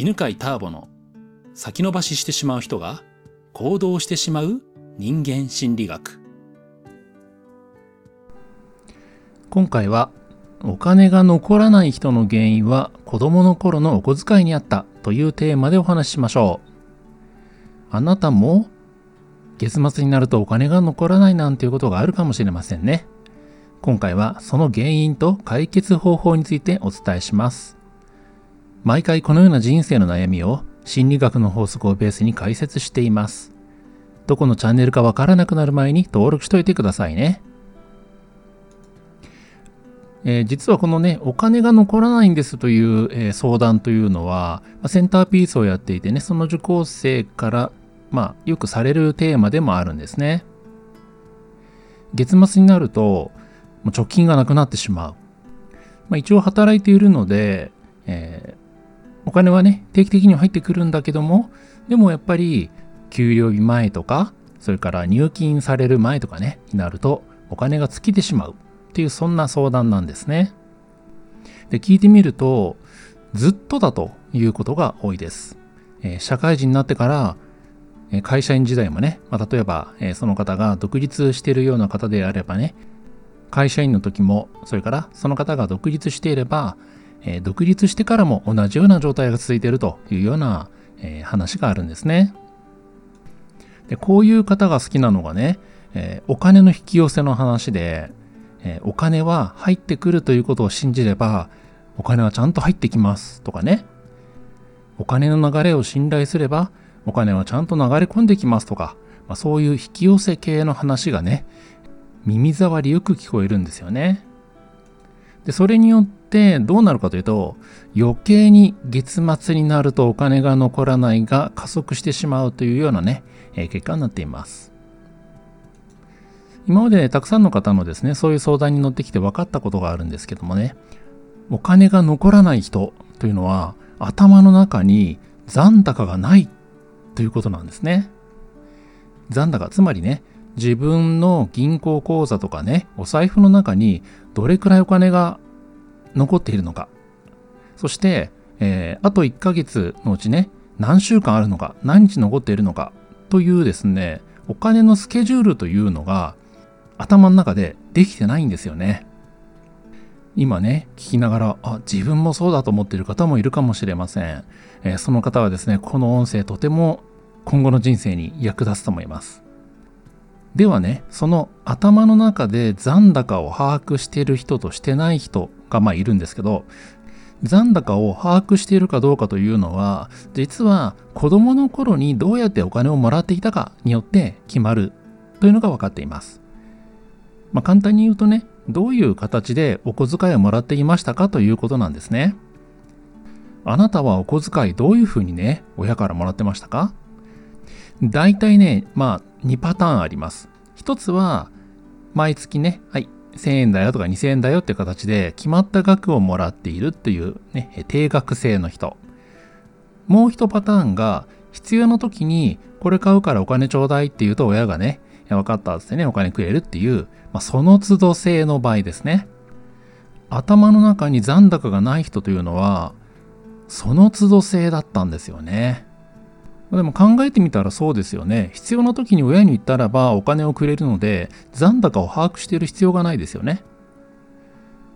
犬飼ターボの先延ばししてしまう人が行動してしまう人間心理学今回はお金が残らない人の原因は子供の頃のお小遣いにあったというテーマでお話ししましょう。あなたも月末になるとお金が残らないなんていうことがあるかもしれませんね。今回はその原因と解決方法についてお伝えします。毎回このような人生の悩みを心理学の法則をベースに解説しています。どこのチャンネルかわからなくなる前に登録しといてくださいね。えー、実はこのね、お金が残らないんですという、えー、相談というのは、まあ、センターピースをやっていてね、その受講生から、まあ、よくされるテーマでもあるんですね。月末になると、もう貯金がなくなってしまう。まあ、一応働いているので、えー、お金はね、定期的には入ってくるんだけども、でもやっぱり、給料日前とか、それから入金される前とかね、になると、お金が尽きてしまう。っていうそんな相談なんですね。で、聞いてみると、ずっとだということが多いです。えー、社会人になってから、え会社員時代もね、まあ、例えば、えー、その方が独立しているような方であればね、会社員の時も、それからその方が独立していれば、え、独立してからも同じような状態が続いているというような、え話があるんですね。で、こういう方が好きなのがね、えお金の引き寄せの話で、え、お金は入ってくるということを信じれば、お金はちゃんと入ってきますとかね。お金の流れを信頼すれば、お金はちゃんと流れ込んできますとか、まあ、そういう引き寄せ系の話がね、耳障りよく聞こえるんですよね。で、それによってどうなるかというと、余計に月末になるとお金が残らないが加速してしまうというようなね、え、結果になっています。今までたくさんの方のですね、そういう相談に乗ってきて分かったことがあるんですけどもね、お金が残らない人というのは頭の中に残高がないということなんですね。残高、つまりね、自分の銀行口座とかね、お財布の中にどれくらいお金が残っているのか。そして、えー、あと1ヶ月のうちね、何週間あるのか、何日残っているのかというですね、お金のスケジュールというのが頭の中でできてないんですよね。今ね、聞きながら、あ、自分もそうだと思っている方もいるかもしれません。えー、その方はですね、この音声とても今後の人生に役立つと思います。ではね、その頭の中で残高を把握している人としてない人がまあいるんですけど、残高を把握しているかどうかというのは、実は子供の頃にどうやってお金をもらっていたかによって決まるというのが分かっています。まあ、簡単に言うとね、どういう形でお小遣いをもらっていましたかということなんですね。あなたはお小遣いどういうふうにね、親からもらってましたか？大体ね、まあ2パターンあります。一つは、毎月ね、はい、1000円だよとか2000円だよっていう形で決まった額をもらっているっていうね、定額制の人。もう一パターンが、必要な時にこれ買うからお金ちょうだいって言うと親がね、分かったってね、お金くれるっていう、まあ、その都度制の場合ですね。頭の中に残高がない人というのは、その都度制だったんですよね。でも考えてみたらそうですよね。必要な時に親に言ったらばお金をくれるので、残高を把握している必要がないですよね。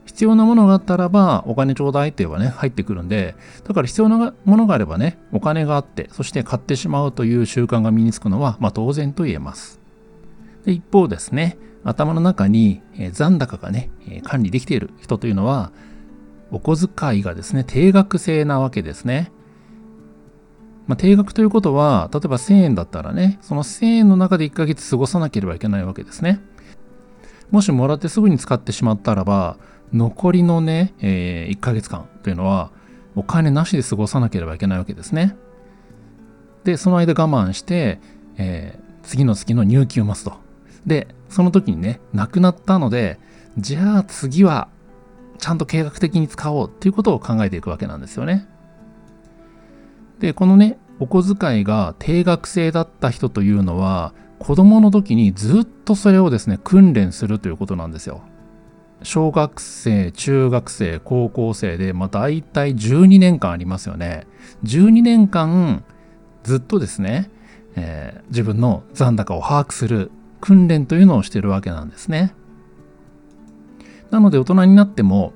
必要なものがあったらば、お金ちょうだいって言えばね、入ってくるんで、だから必要なものがあればね、お金があって、そして買ってしまうという習慣が身につくのは、まあ当然と言えます。で一方ですね、頭の中に残高がね、管理できている人というのは、お小遣いがですね、定額制なわけですね。まあ、定額ということは、例えば1000円だったらね、その1000円の中で1ヶ月過ごさなければいけないわけですね。もしもらってすぐに使ってしまったらば、残りのね、えー、1ヶ月間というのは、お金なしで過ごさなければいけないわけですね。で、その間我慢して、えー、次の月の入金を待つと。で、その時にね、亡くなったので、じゃあ次はちゃんと計画的に使おうっていうことを考えていくわけなんですよね。で、このね、お小遣いが定額制だった人というのは、子供の時にずっとそれをですね、訓練するということなんですよ。小学生、中学生、高校生で、まあ大体12年間ありますよね。12年間ずっとですね、えー、自分の残高を把握する訓練というのをしてるわけなんですね。なので大人になっても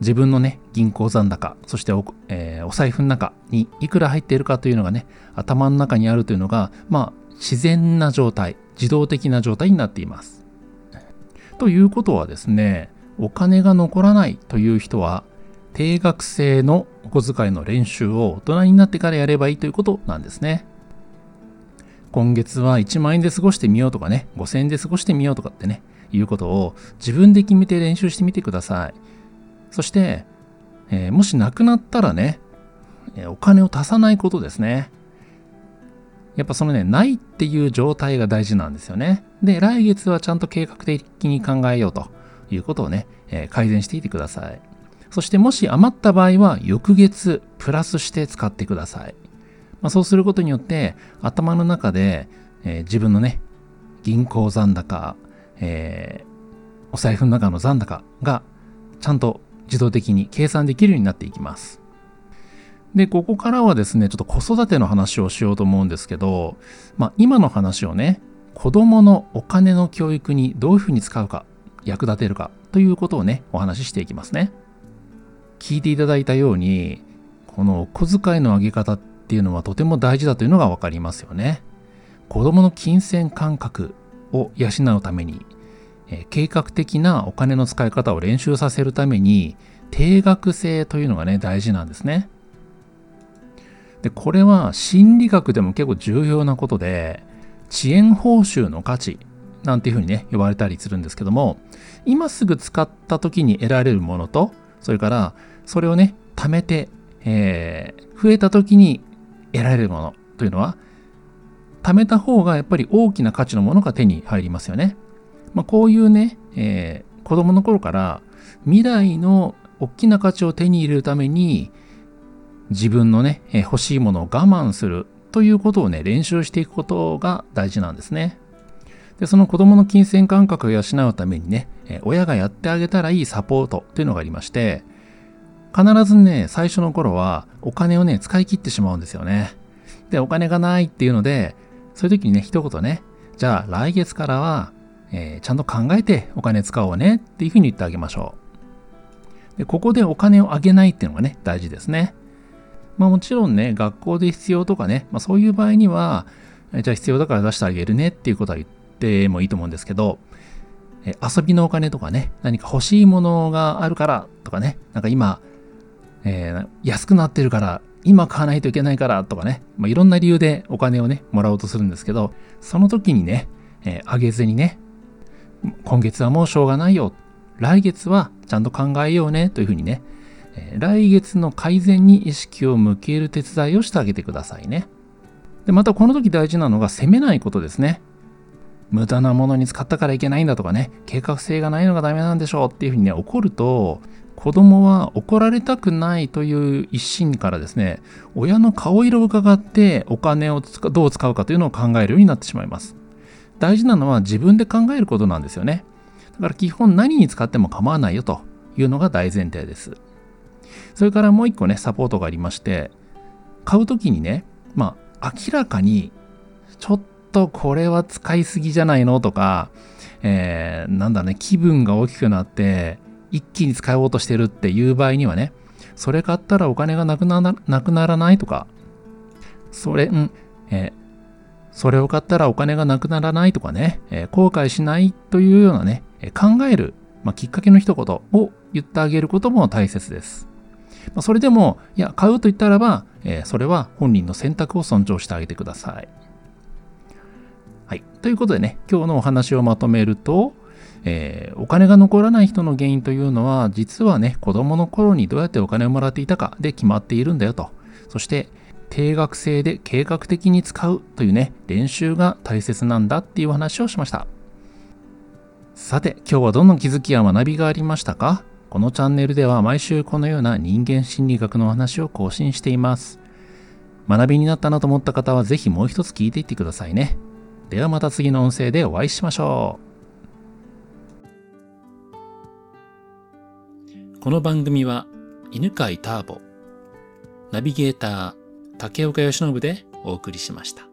自分のね、銀行残高、そしてお,、えー、お財布の中にいくら入っているかというのがね、頭の中にあるというのが、まあ、自然な状態、自動的な状態になっています。ということはですね、お金が残らないという人は、定額制のお小遣いの練習を大人になってからやればいいということなんですね。今月は1万円で過ごしてみようとかね、5000円で過ごしてみようとかってね、いうことを自分で決めて練習してみてください。そして、えー、もしなくなったらね、えお金を足さないことですね。やっぱそのね、ないっていう状態が大事なんですよね。で、来月はちゃんと計画的に考えようということをね、えー、改善していてください。そしてもし余った場合は翌月プラスして使ってください。まあ、そうすることによって頭の中で、えー、自分のね、銀行残高、えー、お財布の中の残高がちゃんと自動的に計算できるようになっていきます。で、ここからはですね、ちょっと子育ての話をしようと思うんですけど、まあ、今の話をね、子供のお金の教育にどういうふうに使うか、役立てるかということをね、お話ししていきますね。聞いていただいたように、このお小遣いの上げ方っていうのはとても大事だというのがわかりますよね。子供の金銭感覚を養うためにえ計画的なお金の使い方を練習させるために定額制というのがね大事なんですね。でこれは心理学でも結構重要なことで遅延報酬の価値なんていうふうにね呼ばれたりするんですけども今すぐ使った時に得られるものとそれからそれをね貯めて、えー、増えた時に得られるものというのは貯めた方がやっぱり大きな価値のものが手に入りますよね。まあ、こういうね、えー、子供の頃から未来の大きな価値を手に入れるために自分のね、えー、欲しいものを我慢するということをね、練習していくことが大事なんですね。で、その子供の金銭感覚を養うためにね、えー、親がやってあげたらいいサポートというのがありまして、必ずね、最初の頃はお金をね、使い切ってしまうんですよね。で、お金がないっていうので、そういう時にね、一言ね、じゃあ来月からはえー、ちゃんと考えてお金使おうねっていうふうに言ってあげましょう。でここでお金をあげないっていうのがね、大事ですね。まあもちろんね、学校で必要とかね、まあそういう場合には、えじゃあ必要だから出してあげるねっていうことは言ってもいいと思うんですけど、え遊びのお金とかね、何か欲しいものがあるからとかね、なんか今、えー、安くなってるから今買わないといけないからとかね、まあ、いろんな理由でお金をね、もらおうとするんですけど、その時にね、えー、あげずにね、今月はもうしょうがないよ。来月はちゃんと考えようね。というふうにね、来月の改善に意識を向ける手伝いをしてあげてくださいね。で、またこの時大事なのが責めないことですね。無駄なものに使ったからいけないんだとかね、計画性がないのがダメなんでしょうっていうふうにね、怒ると、子供は怒られたくないという一心からですね、親の顔色を伺ってお金をどう使うかというのを考えるようになってしまいます。大事なのは自分で考えることなんですよね。だから基本何に使っても構わないよというのが大前提です。それからもう一個ね、サポートがありまして、買うときにね、まあ明らかにちょっとこれは使いすぎじゃないのとか、えー、なんだね、気分が大きくなって一気に使おうとしてるっていう場合にはね、それ買ったらお金がなくななくならないとか、それ、うん、えーそれを買ったらお金がなくならないとかね、えー、後悔しないというようなね、え、考える、まあ、きっかけの一言を言ってあげることも大切です。まあ、それでも、いや、買うと言ったらば、えー、それは本人の選択を尊重してあげてください。はい。ということでね、今日のお話をまとめると、えー、お金が残らない人の原因というのは、実はね、子供の頃にどうやってお金をもらっていたかで決まっているんだよと。そして、定額制で計画的に使うというね、練習が大切なんだっていう話をしました。さて、今日はどんな気づきや学びがありましたか？このチャンネルでは毎週このような人間心理学の話を更新しています。学びになったなと思った方はぜひもう一つ聞いていってくださいね。ではまた次の音声でお会いしましょう。この番組は犬飼ターボ、ナビゲーター竹岡由伸でお送りしました。